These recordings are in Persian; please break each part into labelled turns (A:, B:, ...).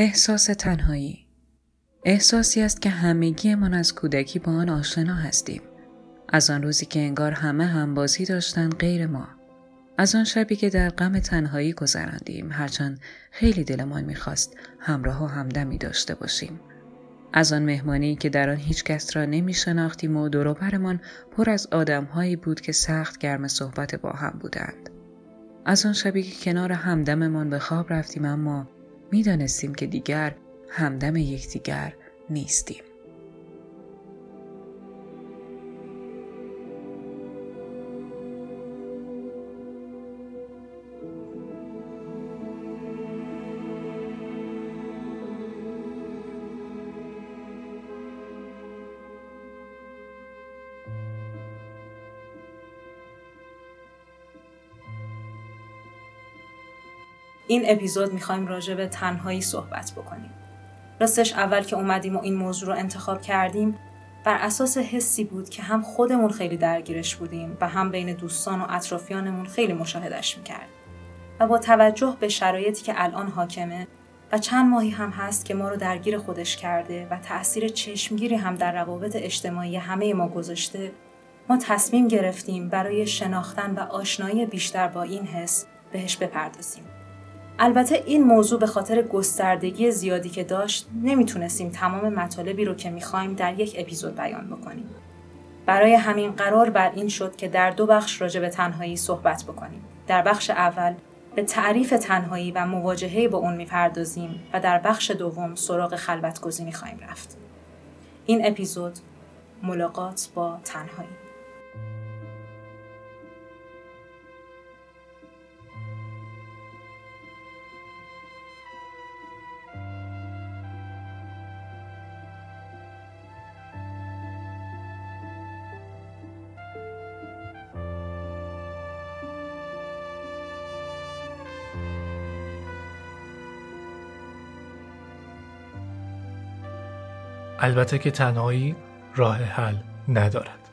A: احساس تنهایی احساسی است که همگیمان از کودکی با آن آشنا هستیم. از آن روزی که انگار همه هم بازی داشتند غیر ما. از آن شبی که در غم تنهایی گذراندیم هرچند خیلی دلمان می‌خواست همراه و همدمی داشته باشیم. از آن مهمانی که در آن هیچ کس را نمی شناختیم و دوروبرمان پر از آدمهایی بود که سخت گرم صحبت با هم بودند. از آن شبی که کنار همدممان به خواب رفتیم اما می‌دانستیم که دیگر همدم یکدیگر نیستیم.
B: این اپیزود می‌خوایم راجع به تنهایی صحبت بکنیم. راستش اول که اومدیم و این موضوع رو انتخاب کردیم بر اساس حسی بود که هم خودمون خیلی درگیرش بودیم و هم بین دوستان و اطرافیانمون خیلی مشاهدش می‌کرد. و با توجه به شرایطی که الان حاکمه و چند ماهی هم هست که ما رو درگیر خودش کرده و تأثیر چشمگیری هم در روابط اجتماعی همه ما گذاشته ما تصمیم گرفتیم برای شناختن و آشنایی بیشتر با این حس بهش بپردازیم. البته این موضوع به خاطر گستردگی زیادی که داشت نمی‌تونستیم تمام مطالبی رو که می‌خوایم در یک اپیزود بیان بکنیم. برای همین قرار بر این شد که در دو بخش راجع به تنهایی صحبت بکنیم. در بخش اول به تعریف تنهایی و مواجهه با اون می‌پردازیم و در بخش دوم سراغ خلوتگزینی می‌خواهیم رفت. این اپیزود ملاقات با تنهایی
C: البته که تنهایی راه حل ندارد.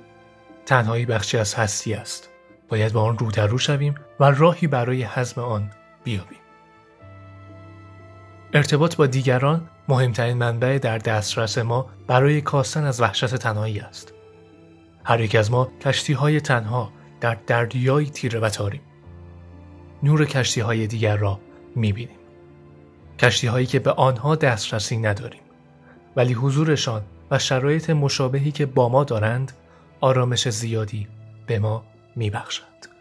C: تنهایی بخشی از هستی است. باید با آن رو شویم و راهی برای حزم آن بیابیم. ارتباط با دیگران مهمترین منبع در دسترس ما برای کاستن از وحشت تنهایی است. هر یک از ما کشتی های تنها در دریایی تیره و تاریم. نور کشتی های دیگر را می‌بینیم. کشتی هایی که به آنها دسترسی نداریم. ولی حضورشان و شرایط مشابهی که با ما دارند آرامش زیادی به ما میبخشند.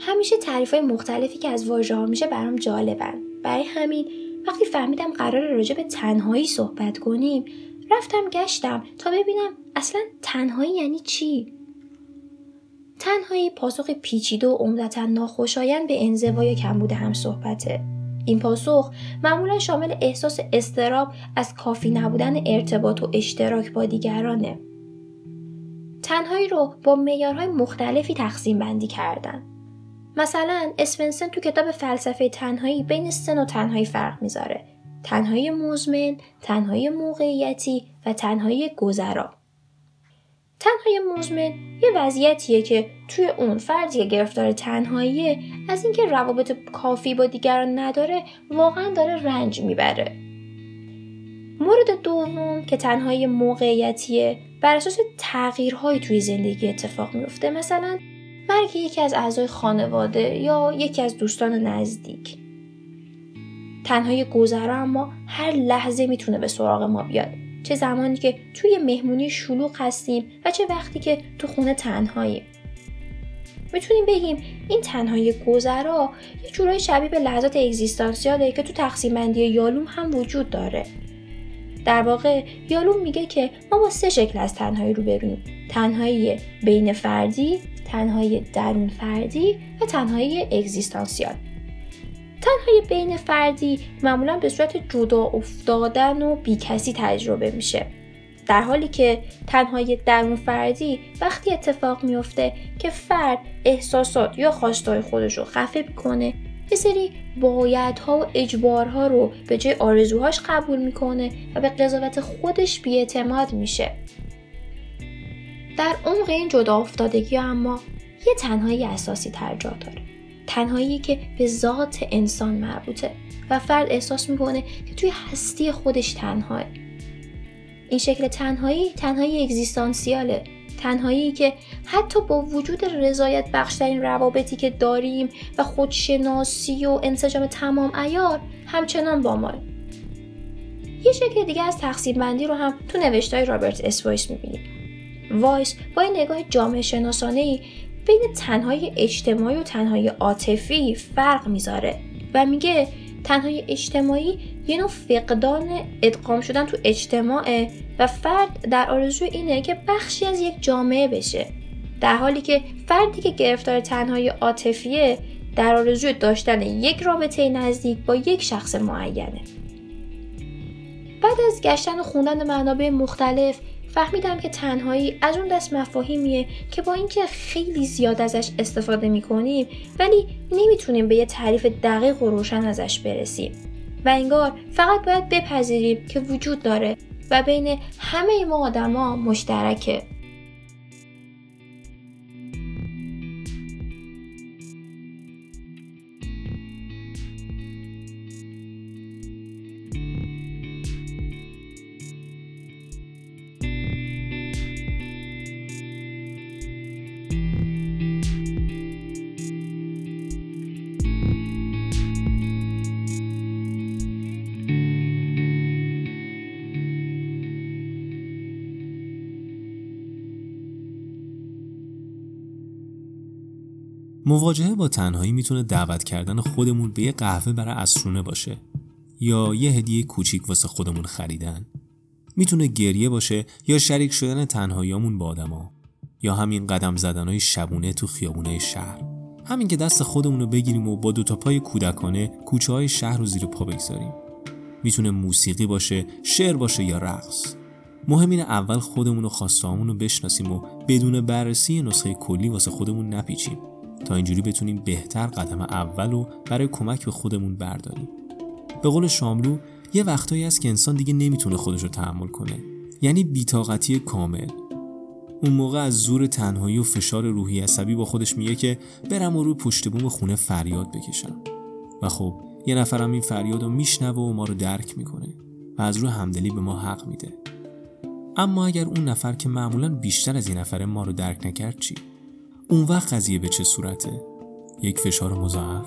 D: همیشه تعریف های مختلفی که از واژه ها میشه برام جالبن. برای همین وقتی فهمیدم قرار راجع به تنهایی صحبت کنیم رفتم گشتم تا ببینم اصلا تنهایی یعنی چی؟ تنهایی پاسخ پیچیده و عمدتا ناخوشایند به انزوا یا کمبود هم صحبته. این پاسخ معمولا شامل احساس استراب از کافی نبودن ارتباط و اشتراک با دیگرانه. تنهایی رو با معیارهای مختلفی تقسیم بندی کردن. مثلا اسفنسن تو کتاب فلسفه تنهایی بین سن و تنهایی فرق می‌ذاره تنهایی مزمن، تنهایی موقعیتی و تنهایی گذرا. تنهایی مزمن یه وضعیتیه که توی اون فردی که گرفتار تنهاییه از اینکه روابط کافی با دیگران نداره واقعا داره رنج می‌بره. مورد دوم که تنهایی موقعیتیه بر اساس تغییرهایی توی زندگی اتفاق میفته مثلا مرگ یکی از اعضای خانواده یا یکی از دوستان نزدیک. تنهای گذرا اما هر لحظه می‌تونه به سراغ ما بیاد. چه زمانی که توی مهمونی شلوغ هستیم و چه وقتی که تو خونه تنهاییم. می‌تونیم بگیم این تنهایی گذرا یه جورای شبیه به لحظات اگزیستانسیاله که تو تقسیم بندی یالوم هم وجود داره. در واقع یالوم میگه که ما با سه شکل از تنهایی رو بریم تنهایی بین فردی تنهایی درون فردی و تنهایی اگزیستانسیال. تنهایی بین فردی معمولا به صورت جدا افتادن و بیکسی تجربه میشه. در حالی که تنهایی درون فردی وقتی اتفاق میفته که فرد احساسات یا خواستهای خودش رو خفه می‌کنه یه سری بایدها و اجبارها رو به جای آرزوهاش قبول می‌کنه و به قضاوت خودش بیاعتماد میشه. در عمق این جدا افتادگی اما یه تنهایی اساسی تر جا داره. تنهایی که به ذات انسان مربوطه و فرد احساس می‌کنه که توی هستی خودش تنهاه این شکل تنهایی تنهایی اگزیستانسیاله. تنهایی که حتی با وجود رضایت بخشترین روابطی که داریم و خودشناسی و انسجام تمام عیار همچنان با ما. یه شکل دیگه از تقسیم بندی رو هم تو نوشتای رابرت اس وایس می‌بینیم. وایس با این نگاه جامعه شناسانه ای بین تنهایی اجتماعی و تنهایی عاطفی فرق می‌ذاره و میگه تنهایی اجتماعی یه نوع فقدان ادغام شدن تو اجتماعه و فرد در آرزو اینه که بخشی از یک جامعه بشه. در حالی که فردی که گرفتار تنهایی عاطفیه در آرزوی داشتن یک رابطه نزدیک با یک شخص معینه. بعد از گشتن و خوندن منابع مختلف فهمیدم که تنهایی از اون دست مفاهیمیه که با اینکه خیلی زیاد ازش استفاده می‌کنیم ولی نمی‌تونیم به یه تعریف دقیق و روشن ازش برسیم. و انگار فقط باید بپذیریم که وجود داره و بین همه ما آدما مشترکه.
E: مواجهه با تنهایی می‌تونه دعوت کردن خودمون به یه قهوه برای اسرونه باشه یا یه هدیه کوچیک واسه خودمون خریدن. می‌تونه گریه باشه یا شریک شدن تنهاییامون با آدما یا همین قدم زدنهای شبونه تو خیابونه شهر. همین که دست خودمون رو بگیریم و با دوتا پای کودکانه کوچه های شهر رو زیر پا بگذاریم. می‌تونه موسیقی باشه شعر باشه یا رقص. مهم اینه اول خودمون و خواستهامون رو بشناسیم و بدون بررسی نسخه کلی واسه خودمون نپیچیم. تا اینجوری بتونیم بهتر قدم اول رو برای کمک به خودمون برداریم. به قول شاملو یه وقتایی هست که انسان دیگه نمی‌تونه خودش رو تحمل کنه. یعنی بیتاقتی کامل. اون موقع از زور تنهایی و فشار روحی عصبی با خودش میگه که برم و روی پشت بوم خونه فریاد بکشم. و خب یه نفرم این فریاد رو میشنوه و ما رو درک می‌کنه و از روی همدلی به ما حق میده. اما اگر اون نفر که معمولا بیشتر از این نفره ما رو درک نکرد چی؟ اون وقت قضیه به چه صورته؟ یک فشار مضاعف؟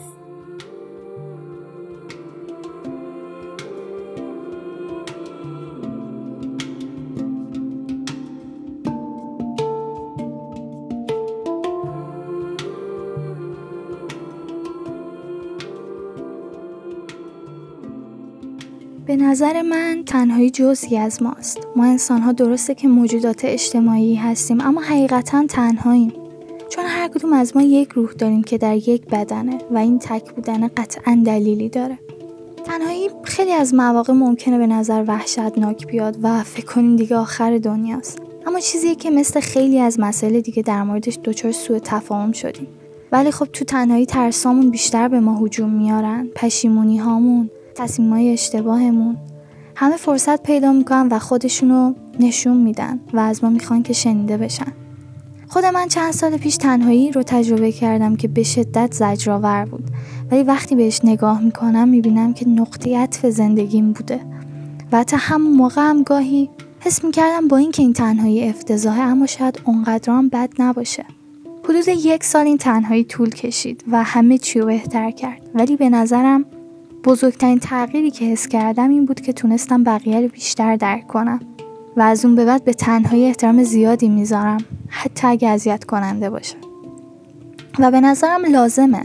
F: به نظر من تنهایی جزئی از ماست ما انسان ها درسته که موجودات اجتماعی هستیم اما حقیقتا تنهاییم کدوم از ما یک روح داریم که در یک بدنه و این تک بودن قطعا دلیلی داره. تنهایی خیلی از مواقع ممکنه به نظر وحشتناک بیاد و فکر کنیم دیگه آخر دنیاست. اما چیزی که مثل خیلی از مسائل دیگه در موردش دچار سوء تفاهم شدیم. ولی خب تو تنهایی ترسامون بیشتر به ما هجوم میارن پشیمونی هامون تصمیمای اشتباهمون. همه فرصت پیدا می‌کنن و خودشونو نشون میدن و از ما می‌خوان که شنیده بشن. خود من چند سال پیش تنهایی رو تجربه کردم که به شدت زجرآور بود. ولی وقتی بهش نگاه می‌کنم می‌بینم که نقطه عطف زندگیم بوده. و حتی همون موقع هم گاهی حس می‌کردم با اینکه این تنهایی افتضاحه اما شاید اونقدر هم بد نباشه. حدود یک سال این تنهایی طول کشید و همه چی رو بهتر کرد. ولی به نظرم بزرگترین تغییری که حس کردم این بود که تونستم بقیه رو بیشتر درک کنم. و از اون به بعد به تنهایی احترام زیادی می‌ذارم حتی اگه اذیت کننده باشه. و به نظرم لازمه.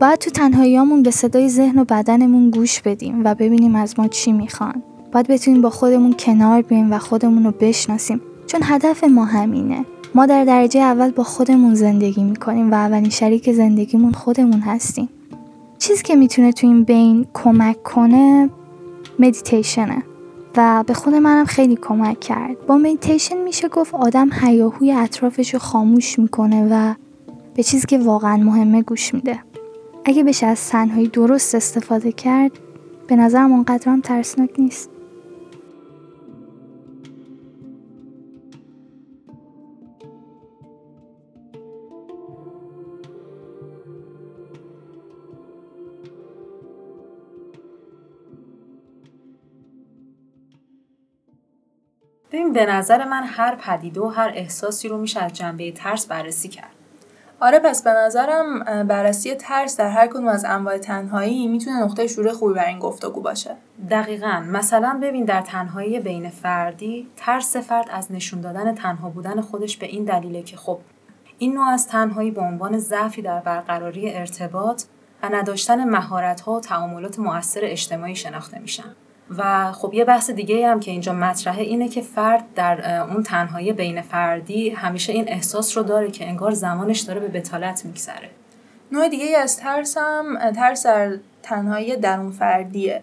F: باید تو تنهاییامون به صدای ذهن و بدنمون گوش بدیم و ببینیم از ما چی می‌خوان. باید بتونیم با خودمون کنار بیایم و خودمون رو بشناسیم چون هدف ما همینه. ما در درجه اول با خودمون زندگی می‌کنیم و اولین شریک زندگیمون خودمون هستیم. چیزی که می‌تونه تو این بین کمک کنه مدیتیشنه و به خود منم خیلی کمک کرد. با مدیتیشن میشه گفت آدم هیاهوی اطرافش رو خاموش می‌کنه و به چیزی که واقعا مهمه گوش میده. اگه بشه از تنهایی درست استفاده کرد به نظرم هم ترسناک نیست.
B: ببین به نظر من هر پدیده و هر احساسی رو میشه از جنبه ترس بررسی کرد.
G: آره پس به نظرم بررسی ترس در هر کدوم از انواع تنهایی می‌تونه نقطه شروع خوبی برای این گفتگو باشه.
B: دقیقا. مثلا ببین در تنهایی بین فردی ترس فرد از نشون دادن تنها بودن خودش به این دلیله که خب این نوع از تنهایی به عنوان ضعفی در برقراری ارتباط و نداشتن مهارت‌ها و تعاملات مؤثر اجتماعی شناخته میشن. و خب یه بحث دیگه هم که اینجا مطرحه اینه که فرد در اون تنهایی بین فردی همیشه این احساس رو داره که انگار زمانش داره به بتالت میگذره.
G: نوع دیگه از ترس هم ترس در تنهایی درون فردیه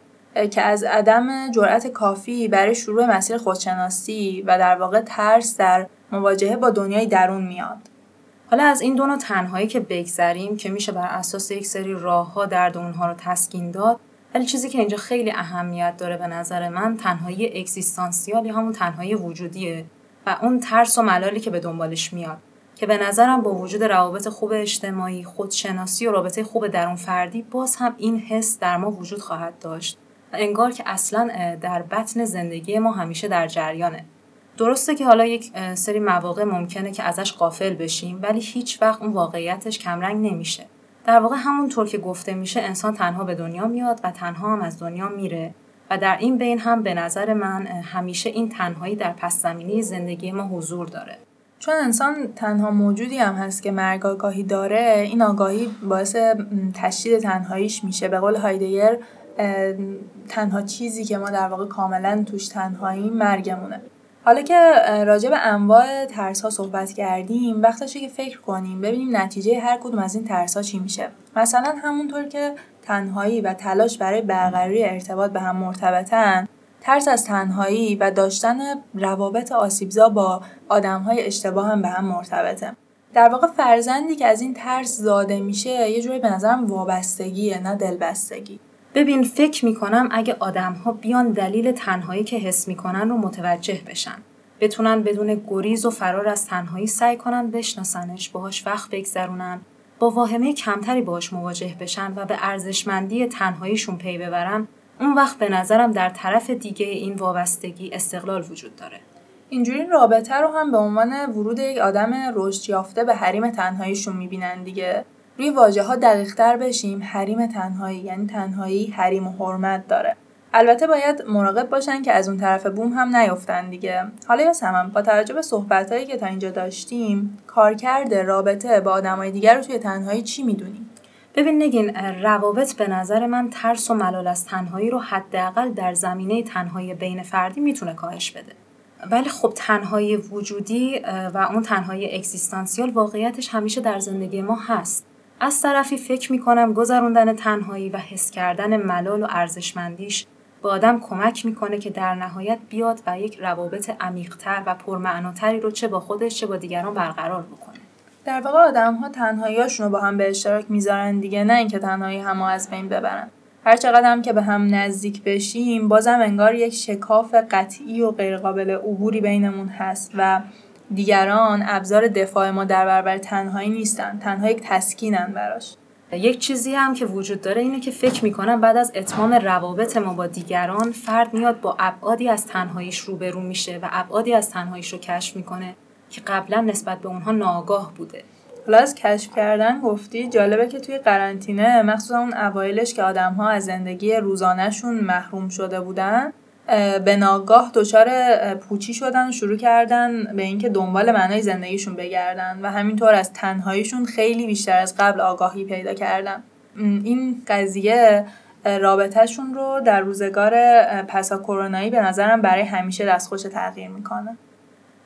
G: که از عدم جرأت کافی برای شروع مسیر خودشناسی و در واقع ترس در مواجهه با دنیای درون میاد.
B: حالا از این دو نوع تنهایی که بگذریم که میشه بر اساس یک سری راه ها درد اونها رو تسکین داد ولی چیزی که اینجا خیلی اهمیت داره به نظر من تنهایی اکزیستانسیال یا همون تنهایی وجودیه و اون ترس و ملالی که به دنبالش میاد که به نظرم با وجود روابط خوب اجتماعی خودشناسی و رابطه خوب درون فردی باز هم این حس در ما وجود خواهد داشت. و انگار که اصلا در بطن زندگی ما همیشه در جریانه. درسته که حالا یک سری مواقع ممکنه که ازش قافل بشیم ولی هیچ وقت اون واقعیتش کمرنگ نمیشه. در واقع همونطور که گفته میشه انسان تنها به دنیا میاد و تنها هم از دنیا میره. و در این بین هم به نظر من همیشه این تنهایی در پس زمینه زندگی ما حضور داره.
G: چون انسان تنها موجودی هم هست که مرگ آگاهی داره این آگاهی باعث تشدید تنهاییش میشه. به قول هایدگر تنها چیزی که ما در واقع کاملا توش تنهایی مرگمونه. حالا که راجع به انواع ترس ها صحبت کردیم وقتشه که فکر کنیم ببینیم نتیجه هر کدوم از این ترس ها چی میشه. مثلا همونطور که تنهایی و تلاش برای برقراری ارتباط به هم مرتبطن ترس از تنهایی و داشتن روابط آسیبزا با آدم های اشتباه هم به هم مرتبطه. در واقع فرزندی که از این ترس زاده میشه یه جوری به نظرم وابستگیه نه دلبستگی.
B: ببین فکر می‌کنم اگه آدم ها بیان دلیل تنهایی که حس می‌کنن رو متوجه بشن. بتونن بدون گریز و فرار از تنهایی سعی کنن بشناسنش باهاش وقت بگذرونن با واهمه کمتری باهاش مواجه بشن و به ارزشمندی تنهاییشون پی ببرن. اون وقت به نظرم در طرف دیگه این وابستگی استقلال وجود داره.
G: اینجوری رابطه رو هم به عنوان ورود یک آدم رشد یافته به حریم تنهاییشون می‌بینن دیگه؟ روی واژه ها دقیقتر بشیم حریم تنهایی یعنی تنهایی حریم و حرمت داره. البته باید مراقب باشن که از اون طرف بوم هم نیفتن دیگه. حالا یا سمم با توجه به صحبت هایی که تا اینجا داشتیم کارکرد رابطه با آدمای دیگر رو توی تنهایی چی می‌دونیم
B: ببین نگین روابط به نظر من ترس و ملال از تنهایی رو حداقل در زمینه تنهایی بین فردی می‌تونه کاهش بده. ولی خب تنهایی وجودی و اون تنهایی اکزیستانسیال واقعیتش همیشه در زندگی ما هست. از طرفی فکر می‌کنم گذروندن تنهایی و حس کردن ملال و ارزشمندیش به آدم کمک می‌کنه که در نهایت بیاد و یک روابط عمیقتر و پرمعناتری رو چه با خودش چه با دیگران برقرار بکنه.
G: در واقع آدم ها تنهاییاشون رو با هم به اشتراک می‌ذارن دیگه نه اینکه تنهایی هم از بین ببرن. هر چقدر هم که به هم نزدیک بشیم بازم انگار یک شکاف قطعی و غیرقابل عبوری بینمون هست و دیگران ابزار دفاع ما در برابر تنهایی نیستن. تنها یک تسکینن براش.
B: یک چیزی هم که وجود داره اینه که فکر می‌کنم بعد از اتمام روابط ما با دیگران فرد میاد با ابعادی از تنهاییش روبرو میشه و ابعادی از تنهاییش رو کشف می‌کنه که قبلا نسبت به اونها ناگاه بوده.
G: حالا از کشف کردن گفتی جالبه که توی قرنطینه مخصوصا اون اوایلش که آدم ها از زندگی روزانهشون محروم شده بودن به ناگاه دچار پوچی شدن شروع کردن به اینکه دنبال معنای زندگیشون بگردن و همینطور از تنهاییشون خیلی بیشتر از قبل آگاهی پیدا کردن. این قضیه رابطهشون رو در روزگار پسا کرونایی به نظرم برای همیشه دستخوش تغییر می‌کنه.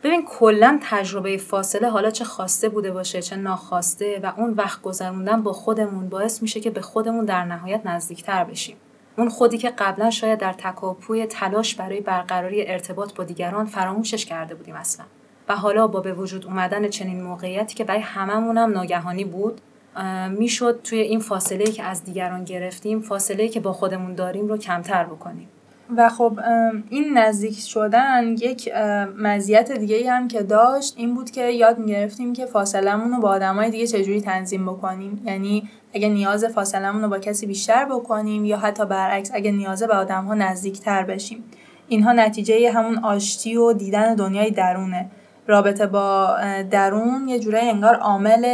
B: ببین کلا تجربه فاصله حالا چه خواسته بوده باشه چه ناخواسته و اون وقت گذروندن با خودمون باعث میشه که به خودمون در نهایت نزدیکتر بشیم. اون خودی که قبلا شاید در تکاپوی تلاش برای برقراری ارتباط با دیگران فراموشش کرده بودیم اصلا. و حالا با به وجود اومدن چنین موقعیتی که برای هممونم ناگهانی بود می‌شد توی این فاصله که از دیگران گرفتیم فاصله که با خودمون داریم رو کمتر بکنیم.
G: و خب این نزدیک شدن یک مزیت دیگه هم که داشت این بود که یاد می‌گرفتیم که فاصلمون رو با آدمای دیگه چجوری تنظیم بکنیم. یعنی اگه نیاز فاصلمون رو با کسی بیشتر بکنیم یا حتی برعکس اگه نیازه به آدم ها نزدیکتر بشیم. اینها نتیجه همون آشتی و دیدن دنیای درونه. رابطه با درون یه جورایی انگار عامل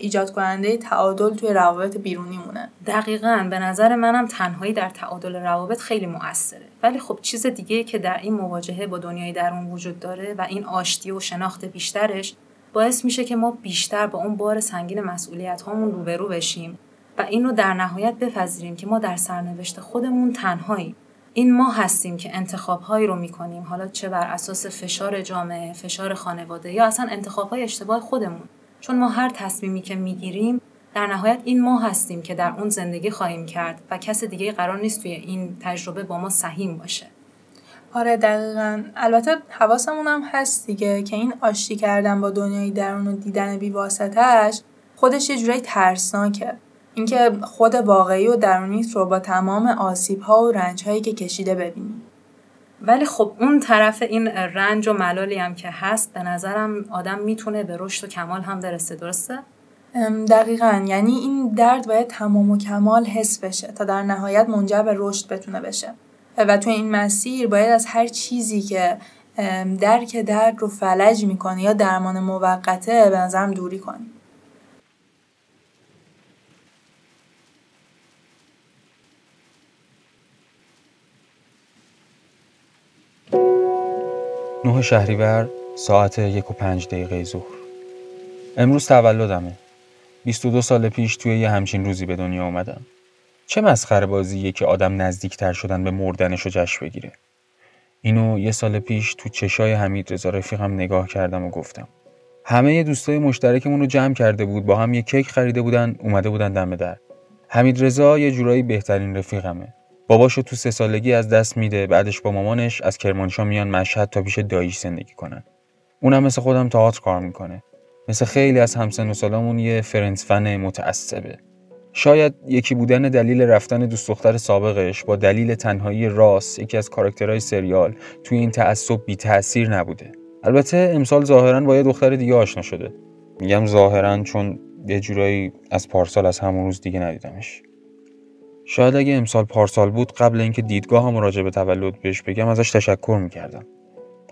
G: ایجاد کننده تعادل توی روابط بیرونی مونه.
B: دقیقا. به نظر منم تنهایی در تعادل روابط خیلی موثره. ولی خب چیز دیگه که در این مواجهه با دنیای درون وجود داره و این آشتی و شناخت بیشترش باعث میشه که ما بیشتر با اون بار سنگین مسئولیت هامون روبرو بشیم و این رو در نهایت بپذیریم که ما در سرنوشت خودمون تنهاییم. این ما هستیم که انتخاب هایی رو می‌کنیم. حالا چه بر اساس فشار جامعه فشار خانواده یا اصلا انتخاب های اشتباه خودمون. چون ما هر تصمیمی که می‌گیریم در نهایت این ما هستیم که در اون زندگی خواهیم کرد و کس دیگه قرار نیست توی این تجربه با ما سهیم باشه.
G: آره دقیقا. البته حواسمون هم هست دیگه که این آشتی کردن با دنیای درون و دیدن بیواسطش خودش یه جورایی ترسناکه. اینکه خود واقعی و درونیت رو با تمام آسیب ها و رنج هایی که کشیده ببینیم.
B: ولی خب اون طرف این رنج و ملالی هم که هست به نظرم آدم می‌تونه به رشد و کمال هم برسه درسته؟
G: دقیقا. یعنی این درد باید تمام و کمال حس بشه تا در نهایت منجر به رشد بتونه بشه. و توی این مسیر باید از هر چیزی که درک درد رو فلج می‌کنه یا درمان موقته به نظرم دوری کنیم
H: نه شهریور ساعت یک و پنج دقیقه ظهر. امروز تولدمه. 22 سال پیش توی یه همچین روزی به دنیا اومدم. چه مسخره بازیه که آدم نزدیکتر شدن به مردنش رو جشن بگیره. اینو یه سال پیش تو چشای حمید رضا رفیقم نگاه کردم و گفتم. همه دوستای مشترکمون رو جمع کرده بود با هم یه کیک خریده بودن اومده بودن دم در. حمید رضا یه جورایی بهترین رفیقمه. باباشو تو سه سالگی از دست میده بعدش با مامانش از کرمانشاه میان مشهد تا پیش داییش زندگی کنن. اونم مثل خودم تئاتر کار می‌کنه. مثل خیلی از همسن و سالامون یه فرنس فن متعصبه. شاید یکی بودن دلیل رفتن دوست دختر سابقش با دلیل تنهایی راس یکی از کاراکترهای سریال توی این تعصب بی تاثیر نبوده. البته امسال ظاهرا با یه دختر دیگه آشنا شده. میگم ظاهرا چون یه جورایی از پارسال از همون روز دیگه ندیدمش. شاید اگه امسال پارسال بود قبل اینکه دیدگاه راجع به تولد بهش بگم ازش تشکر می‌کردم.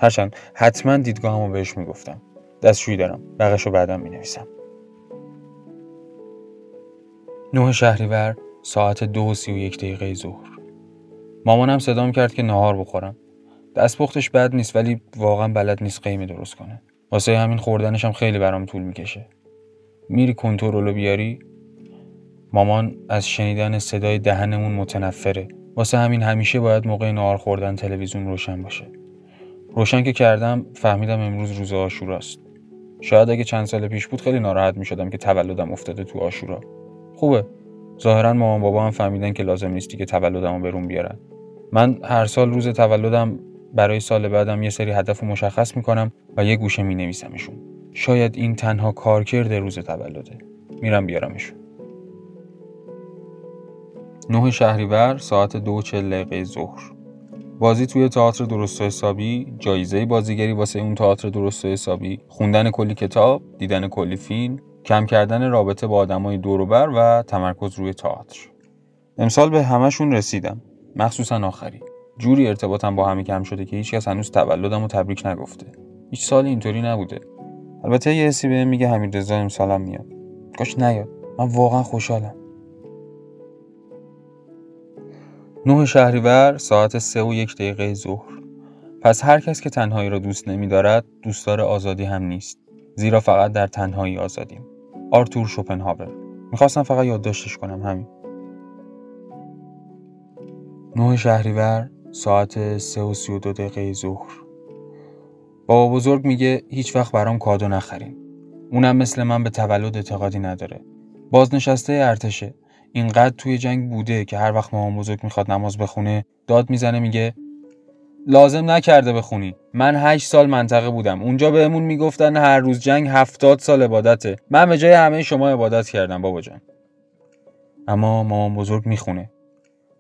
H: هرچند حتما دیدگاهمو بهش می‌گفتم. دستشویی دارم. بقیشو بعدم می‌نویسم. نه شهریور ساعت دو و سی و یک دقیقه ظهر. مامانم صدام کرد که نهار بخورم. دستپختش بد نیست ولی واقعا بلد نیست قیمه درست کنه. واسه همین خوردنش هم خیلی برام طول می‌کشه. میری کنترلو بیاری؟ مامان از شنیدن صدای دهنمون متنفره. واسه همین همیشه باید موقع نهار خوردن تلویزیون روشن باشه. روشن که کردم فهمیدم امروز روز آشوراست. شاید اگه چند سال پیش بود خیلی ناراحت می شدم که تولدم افتاده تو آشورا. خوبه. ظاهرا مامان بابا هم فهمیدن که لازم نیستی که تولدمو برون بیارن. من هر سال روز تولدم برای سال بعدم یه سری هدف مشخص می‌کنم و یه گوشه می نویسمشون شاید این تنها کارکرد روز تولده. میرم بیارمشون. نه شهریور ساعت دو چل دقیقه ظهر. بازی توی تئاتر درست و حسابی جایزه بازیگری واسه اون تئاتر درست و حسابی خوندن کلی کتاب دیدن کلی فیلم کم کردن رابطه با آدمای دوروبر و تمرکز روی تئاتر. امسال به همشون رسیدم. مخصوصا آخری. جوری ارتباطم با همه کم شده که هیچکس هنوز تولدم و تبریک نگفته. هیچ سالی اینطوری نبوده. البته یه حسی بهم میگه حمید رضا امسالم میاد. کاش نیاد. من واقعا خوشحالم. نه شهریور ساعت سه و یک دقیقه ظهر. پس هر کس که تنهایی را دوست نمی دارد دوستدار آزادی هم نیست. زیرا فقط در تنهایی آزادیم. آرتور شوپنهاور. می‌خواستم فقط یادداشتش کنم همین. نه شهریور ساعت سه و سی و دو دقیقه ظهر. بابا بزرگ میگه هیچ وقت برام کادو نخریم اونم مثل من به تولد اعتقادی نداره. بازنشسته ارتشه. اینقدر توی جنگ بوده که هر وقت مامان بزرگ می‌خواد نماز بخونه داد می‌زنه میگه لازم نکرده بخونی. من هشت سال منطقه بودم. اونجا بهمون می‌گفتن هر روز جنگ هفتاد سال عبادته. من به جای همه شما عبادت کردم بابا جان. اما مامان بزرگ می‌خونه.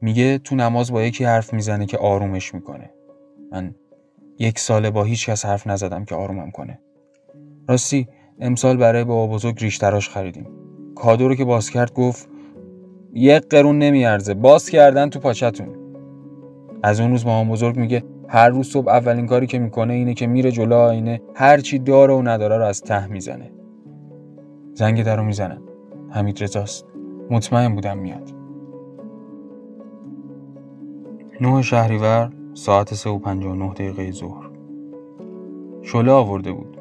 H: میگه تو نماز با یکی حرف می‌زنه که آرومش می‌کنه. من یک ساله با هیچ کس حرف نزدم که آرومم کنه. راستی امسال برای بابا بزرگ ریش تراش خریدیم. کادو رو که باز کرد گفت یک قرون نمیارزه. باز کردن تو پاچتون از اون روز مامان بزرگ میگه هر روز صبح اولین کاری که می‌کنه اینه که میره جلو آینه هر چی داره و نداره رو از ته می‌زنه. زنگ در رو می‌زنن حمید رزاست مطمئن بودم میاد. نه شهریور ساعت سه و نه دقیقه ظهر. شله آورده بود.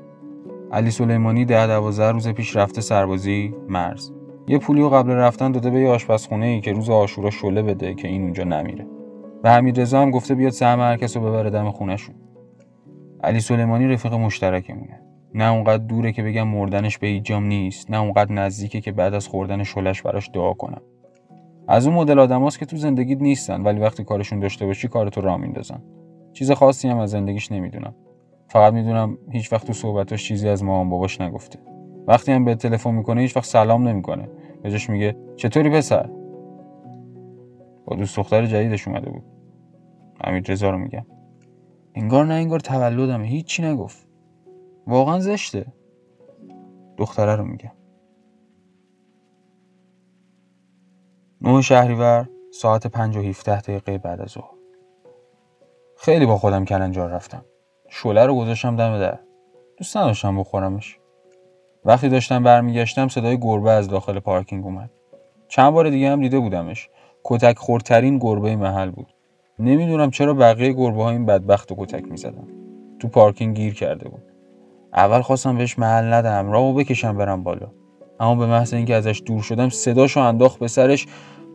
H: علی سلیمانی ده دوازده روز پیش رفته سربازی مرز. یه پولی و قبل رفتن داده به یه آشپزخونه ای که روز آشورا شله بده که این اونجا نمیره. و حمید رضا هم گفته بیاد سهم هر کس رو ببره دم خونهشون. علی سلیمانی رفیق مشترکمونه. نه اونقدر دوره که بگم مردنش به ایجام نیست نه اونقدر نزدیکه که بعد از خوردن شلش براش دعا کنم. از اون مدل آدماست که تو زندگیت نیستن ولی وقتی کارشون داشته باشی کارتو را میندازن. چیز خاصی هم از زندگیش نمی‌دونم. فقط می‌دونم هیچ وقت تو صحبتاش چیزی از مامان باباش نگفته. وقتی هم به تلفن می‌کنه هیچ وقت سلام نمی‌کنه. بهش میگه چطوری پسر؟ با دوست دختر جدیدش اومده بود. حمید رضا رو میگم. انگار نه انگار تولدمه. هیچی نگفت. واقعا زشته. دختره رو میگم. نه شهریور ساعت پنج و هیفته دقیقه بعد از ظهر. خیلی با خودم کلنجار رفتم. شوله رو گذاشتم دم در. دوست نداشتم بخورمش. وقتی داشتم برمیگشتم صدای گربه از داخل پارکینگ اومد. چند بار دیگه هم دیده بودمش. کتک خورترین گربه محل بود. نمی‌دونم چرا بقیه گربه ها این بدبخت و کتک می‌زدن. تو پارکینگ گیر کرده بود. اول خواستم بهش محل ندم. راهو بکشم برم بالا. اما به محض اینکه ازش دور شدم صداشو انداخت به سرش.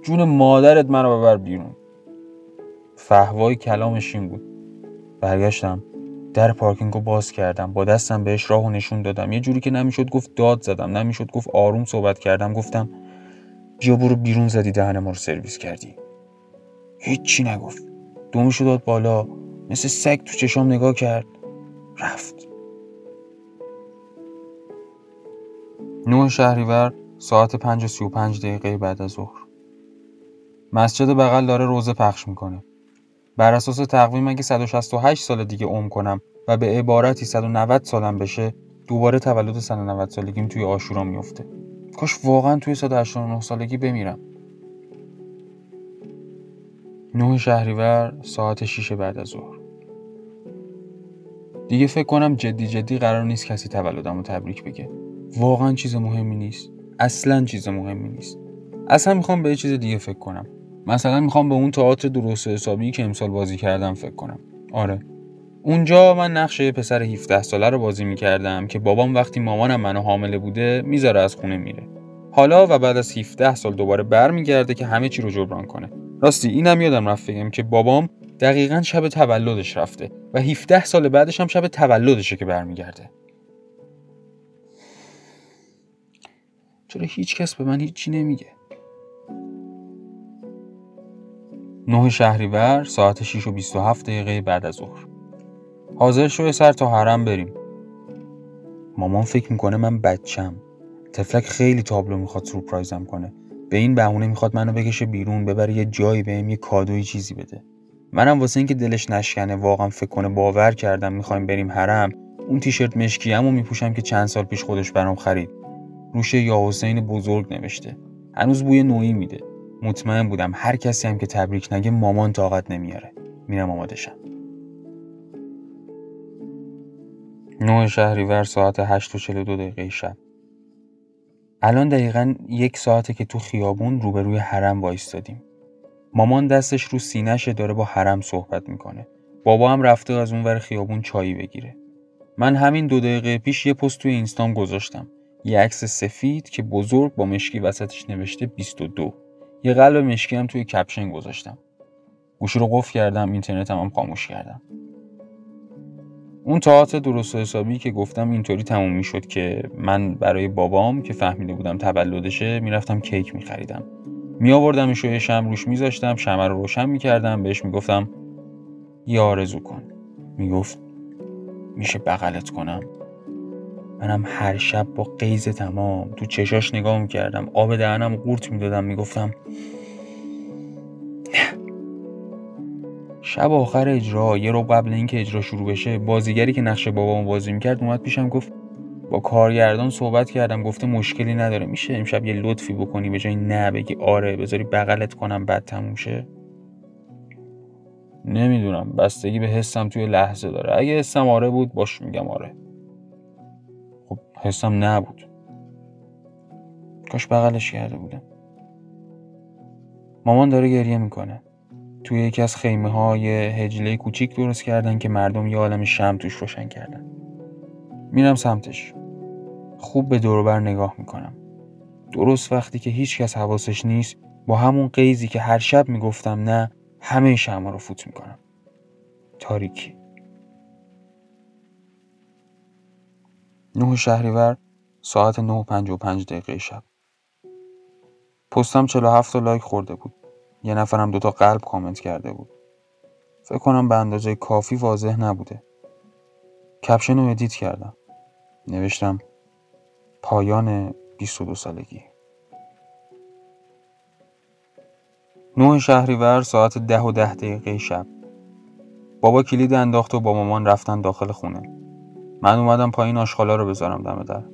H: جون مادرت منو ببر بیرون. فهوای کلامش این بود. برگشتم. در پارکینگ رو باز کردم. با دستم بهش راه و نشون دادم. یه جوری که نمی‌شد گفت داد زدم. نمی‌شد گفت آروم صحبت کردم. گفتم بیا برو بیرون زدی دهن ما رو سرویس کردی. هیچی نگفت. دومشو داد بالا. مثل سگ تو چشام نگاه کرد. رفت. نه شهریور ساعت پنج و سی و پنج دقیقه بعد از ظهر. مسجد بغل داره روزه پخش می‌کنه. بر اساس تقویم اگه 168 سال دیگه عمر کنم و به عبارتی 190 سالم بشه دوباره تولد 190 سالگیم توی آشورا میفته. کاش واقعا توی 189 سالگی بمیرم. نه شهریور ساعت 6 بعد از ظهر. دیگه فکر کنم جدی جدی قرار نیست کسی تولدم رو تبریک بگه. واقعا چیز مهمی نیست. اصلا چیز مهمی نیست. اصلا می‌خوام به یه چیز دیگه فکر کنم. مثلا می‌خوام به اون تئاتر درست حسابی که امسال بازی کردم فکر کنم. آره. اونجا من نقشه یه پسر 17 ساله رو بازی می‌کردم که بابام وقتی مامانم منو حامله بوده می‌ذاره از خونه میره. حالا و بعد از 17 سال دوباره برمیگرده که همه چی رو جبران کنه. راستی اینم یادم رفت بگم که بابام دقیقا شب تولدش رفته و 17 سال بعدش هم شب تولدشه که برمیگرده. چرا هیچ کس به من هیچی نمیگه؟ نه شهریور ساعت 6 و 27 دقیقه بعد از ظهر. حاضر شو سر تا حرم بریم. مامان فکر می‌کنه من بچم. تفلک خیلی تابلو می‌خواد سورپرایزم کنه. به این بهونه می‌خواد منو بکشه بیرون ببره یه جایی بهم یه کادوی چیزی بده. منم واسه اینکه دلش نشکنه واقعا فکر کنه باور کردم می‌خوایم بریم حرم اون تیشرت مشکیمو میپوشم که چند سال پیش خودش برام خرید. روشه یا حسین بزرگ نوشته. هنوز بوی نوعی میده. مطمئن بودم هر کسی هم که تبریک نگه مامان طاقت نمیاره. میرم آمادشم نه شهریور ساعت 8 و 42 دقیقه شب. الان دقیقا یک ساعته که تو خیابون روبروی حرم وایستادیم. مامان دستش رو سینهشه داره با حرم صحبت می‌کنه. بابا هم رفته از اون ور خیابون چایی بگیره. من همین دو دقیقه پیش یه پست توی اینستام گذاشتم. یه عکس سفید که بزرگ با مشکی وسطش نوشته 22 یه قلب مشکی هم توی کپشن گذاشتم. گوشی رو قفل کردم اینترنت هم, هم خاموش کردم. اون تاعت درست حسابی که گفتم اینطوری تموم می‌شد که من برای بابام که فهمیده بودم تولدشه می‌رفتم کیک میخریدم. می آوردم یه شم روش میذاشتم شمع رو روشن می‌کردم بهش می‌گفتم یه آرزو کن. می‌گفت میشه بغلت کنم. منم هر شب با قیز تمام تو چشاش نگاه می‌کردم. آب دهنم قورت می‌دادم می‌گفتم شب آخر اجرا یه رو قبل اینکه اجرا شروع بشه بازیگری که نقش بابامو بازی می‌کرد اومد پیشم گفت با کارگردان صحبت کردم. گفته مشکلی نداره میشه امشب یه لطفی بکنی به جای نه بگی آره بذاری بغلت کنم بعد تموم شه. نمی‌دونم بستگی به حسم توی لحظه داره. اگه حسم آره بود باش میگم آره. حسم نبود. کاش بغلش کرده بودم. مامان داره گریه می‌کنه. توی یکی از خیمه های هجله کوچیک درست کردن که مردم یه عالم شم توش روشن کردن. میرم سمتش. خوب به دوربر نگاه می‌کنم. درست وقتی که هیچ کس حواسش نیست با همون قیزی که هر شب می‌گفتم نه همه شما رو فوت می‌کنم. تاریکی. نه شهریور ساعت نه و پنج و پنج دقیقه شب. پستم 47 تا like خورده بود. یه نفرم دوتا قلب کامنت کرده بود. فکر کنم به اندازه کافی واضح نبوده. caption رو edit کردم. نوشتم پایان 22 سالگی. نه شهریور ساعت ده و ده دقیقه شب. بابا کلید انداخت و با مامان رفتن داخل خونه. من اومدم پایین آشغالا رو بذارم دم در.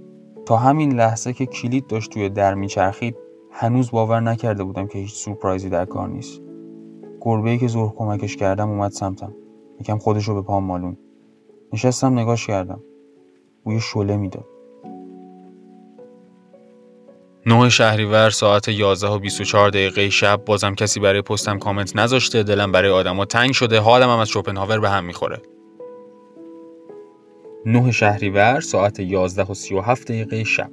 H: تا همین لحظه که کلید داشت توی در میچرخید هنوز باور نکرده بودم که هیچ سورپرایزی در کار نیست. گربه ای که ظهر کمکش کردم اومد سمتم. یکم خودش رو به پام مالون. نشستم نگاش کردم. بوی شله می‌داد. نه شهریور ساعت 11 و 24 دقیقه شب بازم کسی برای پستم کامنت نذاشته. دلم برای آدما تنگ شده. حالم هم از شوپنهاور به هم می‌خوره. 9 شهریور ساعت 11 و 37 دقیقه شب.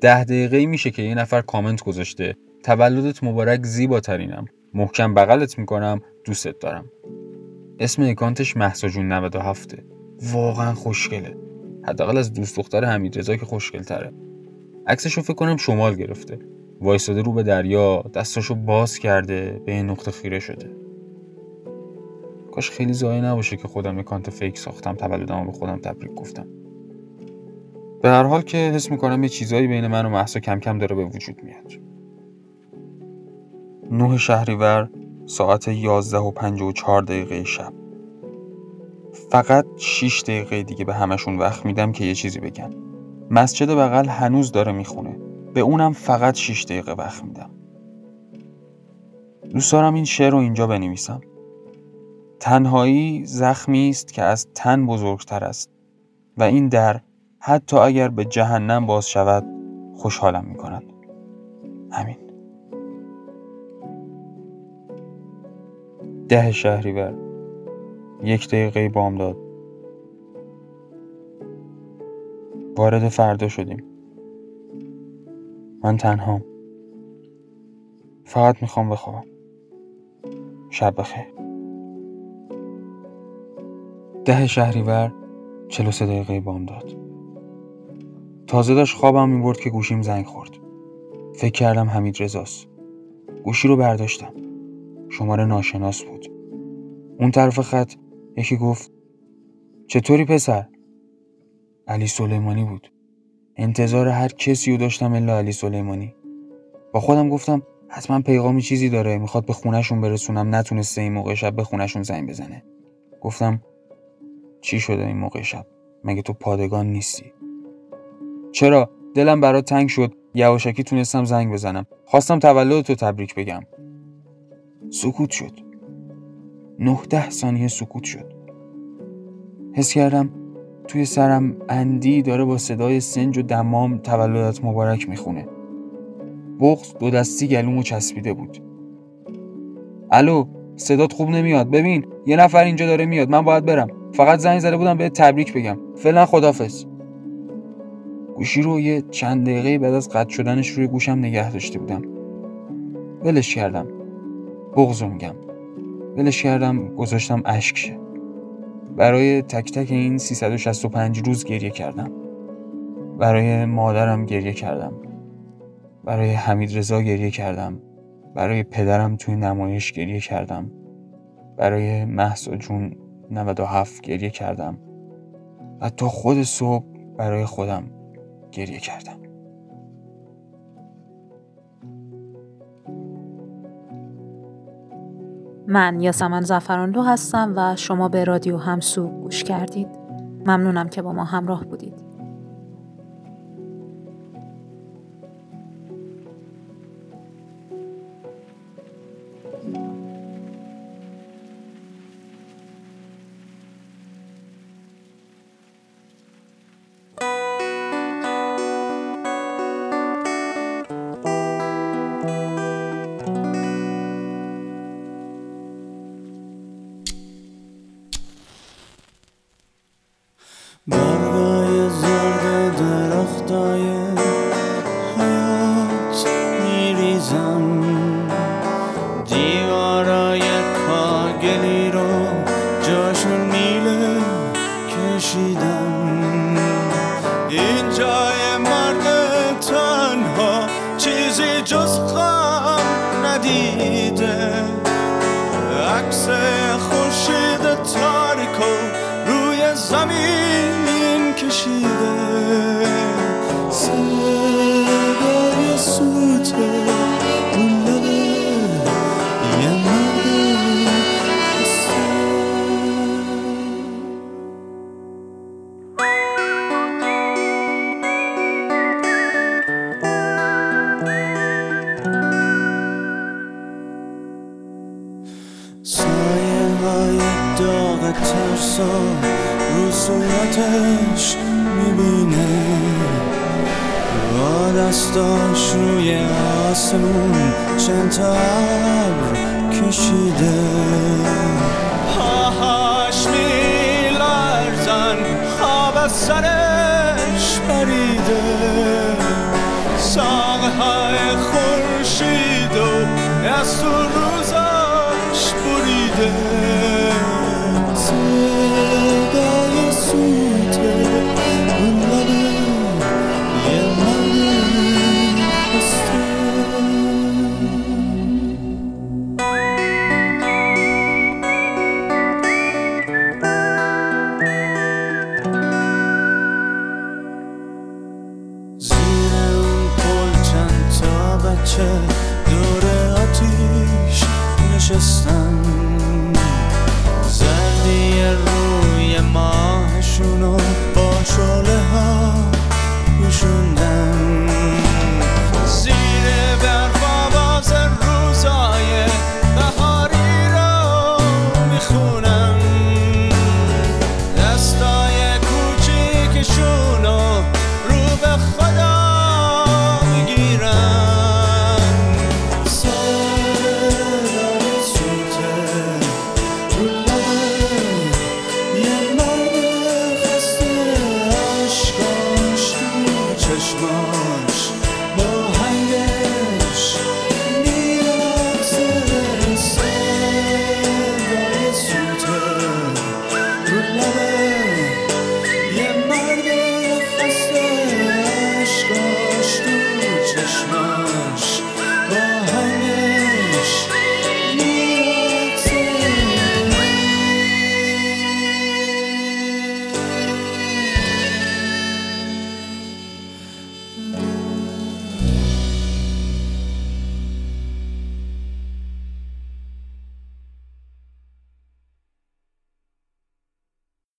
H: ده دقیقه میشه که یه نفر کامنت گذاشته تولدت مبارک زیباترینم محکم بغلت می‌کنم دوستت دارم. اسم اکانتش محسا جون 97 واقعا خوشگله. حداقل از دوست دختر حمید رضا که خوشگل تره عکسشو فکر کنم شمال گرفته. وایستاده رو به دریا دستاشو باز کرده به نقطه خیره شده. کاش خیلی زایه نباشه که خودم اکانت فیک ساختم تولدمو به خودم تبریک گفتم. به هر حال که حس می‌کنم یه چیزایی بین من و محسا کم کم داره به وجود میاد. نه شهریور ساعت 11 و 54 دقیقه شب. فقط 6 دقیقه دیگه به همشون وقت میدم که یه چیزی بگن. مسجد بغل هنوز داره می‌خونه. به اونم فقط 6 دقیقه وقت میدم. دوست دارم این شعر رو اینجا بنویسم. تنهایی زخمی است که از تن بزرگتر است و این در حتی اگر به جهنم باز شود خوشحالم می کند همین ده شهریور یک دقیقه داد وارد فردا شدیم. من تنهام. فقط می‌خوام بخوابم. شب بخیر. ده شهریور چلو سه دقیقه داد. تازه داشت خوابم می‌برد که گوشیم زنگ خورد. فکر کردم حمید رزاست گوشی رو برداشتم. شماره ناشناس بود. اون طرف خط یکی گفت چطوری پسر؟ علی سلیمانی بود. انتظار هر کسی رو داشتم الا علی سلیمانی. با خودم گفتم حتما پیغامی چیزی داره می‌خواد به خونشون برسونم نتونسته این موقع شب به خونشون زنگ بزنه. گفتم چی شده این موقع شب؟ مگه تو پادگان نیستی؟ چرا؟ دلم برات تنگ شد. یواشکی تونستم زنگ بزنم. خواستم تولد تو تبریک بگم. سکوت شد. نه ده ثانیه سکوت شد. حس کردم توی سرم اندی داره با صدای سنج و دمام تولدت مبارک می‌خونه. بغز دو دستی گلومو چسبیده بود. الو صدات خوب نمیاد. ببین یه نفر اینجا داره میاد. من باید برم. فقط زنگ زده بودم به تبریک بگم. فعلا خدافظ گوشی رو یه چند دقیقه بعد از قطع شدنش روی گوشم نگه داشته بودم. ولش کردم. بغضو میگم. ولش کردم گذاشتم اشک شه. برای تک تک این 365 روز گریه کردم. برای مادرم گریه کردم. برای حمید رضا گریه کردم. برای پدرم توی نمایش گریه کردم. برای محسا جون 97 گریه کردم و تا خود صبح برای خودم گریه کردم
B: من یاسمن زفرانلو هستم و شما به رادیو همسو گوش کردید. ممنونم که با ما همراه بودید.
I: Barber دستاش روی آسمون چند تا ابر کشیده. پاهاش میلرزن خواب از سرش پریده. ساقه های خورشید و از تو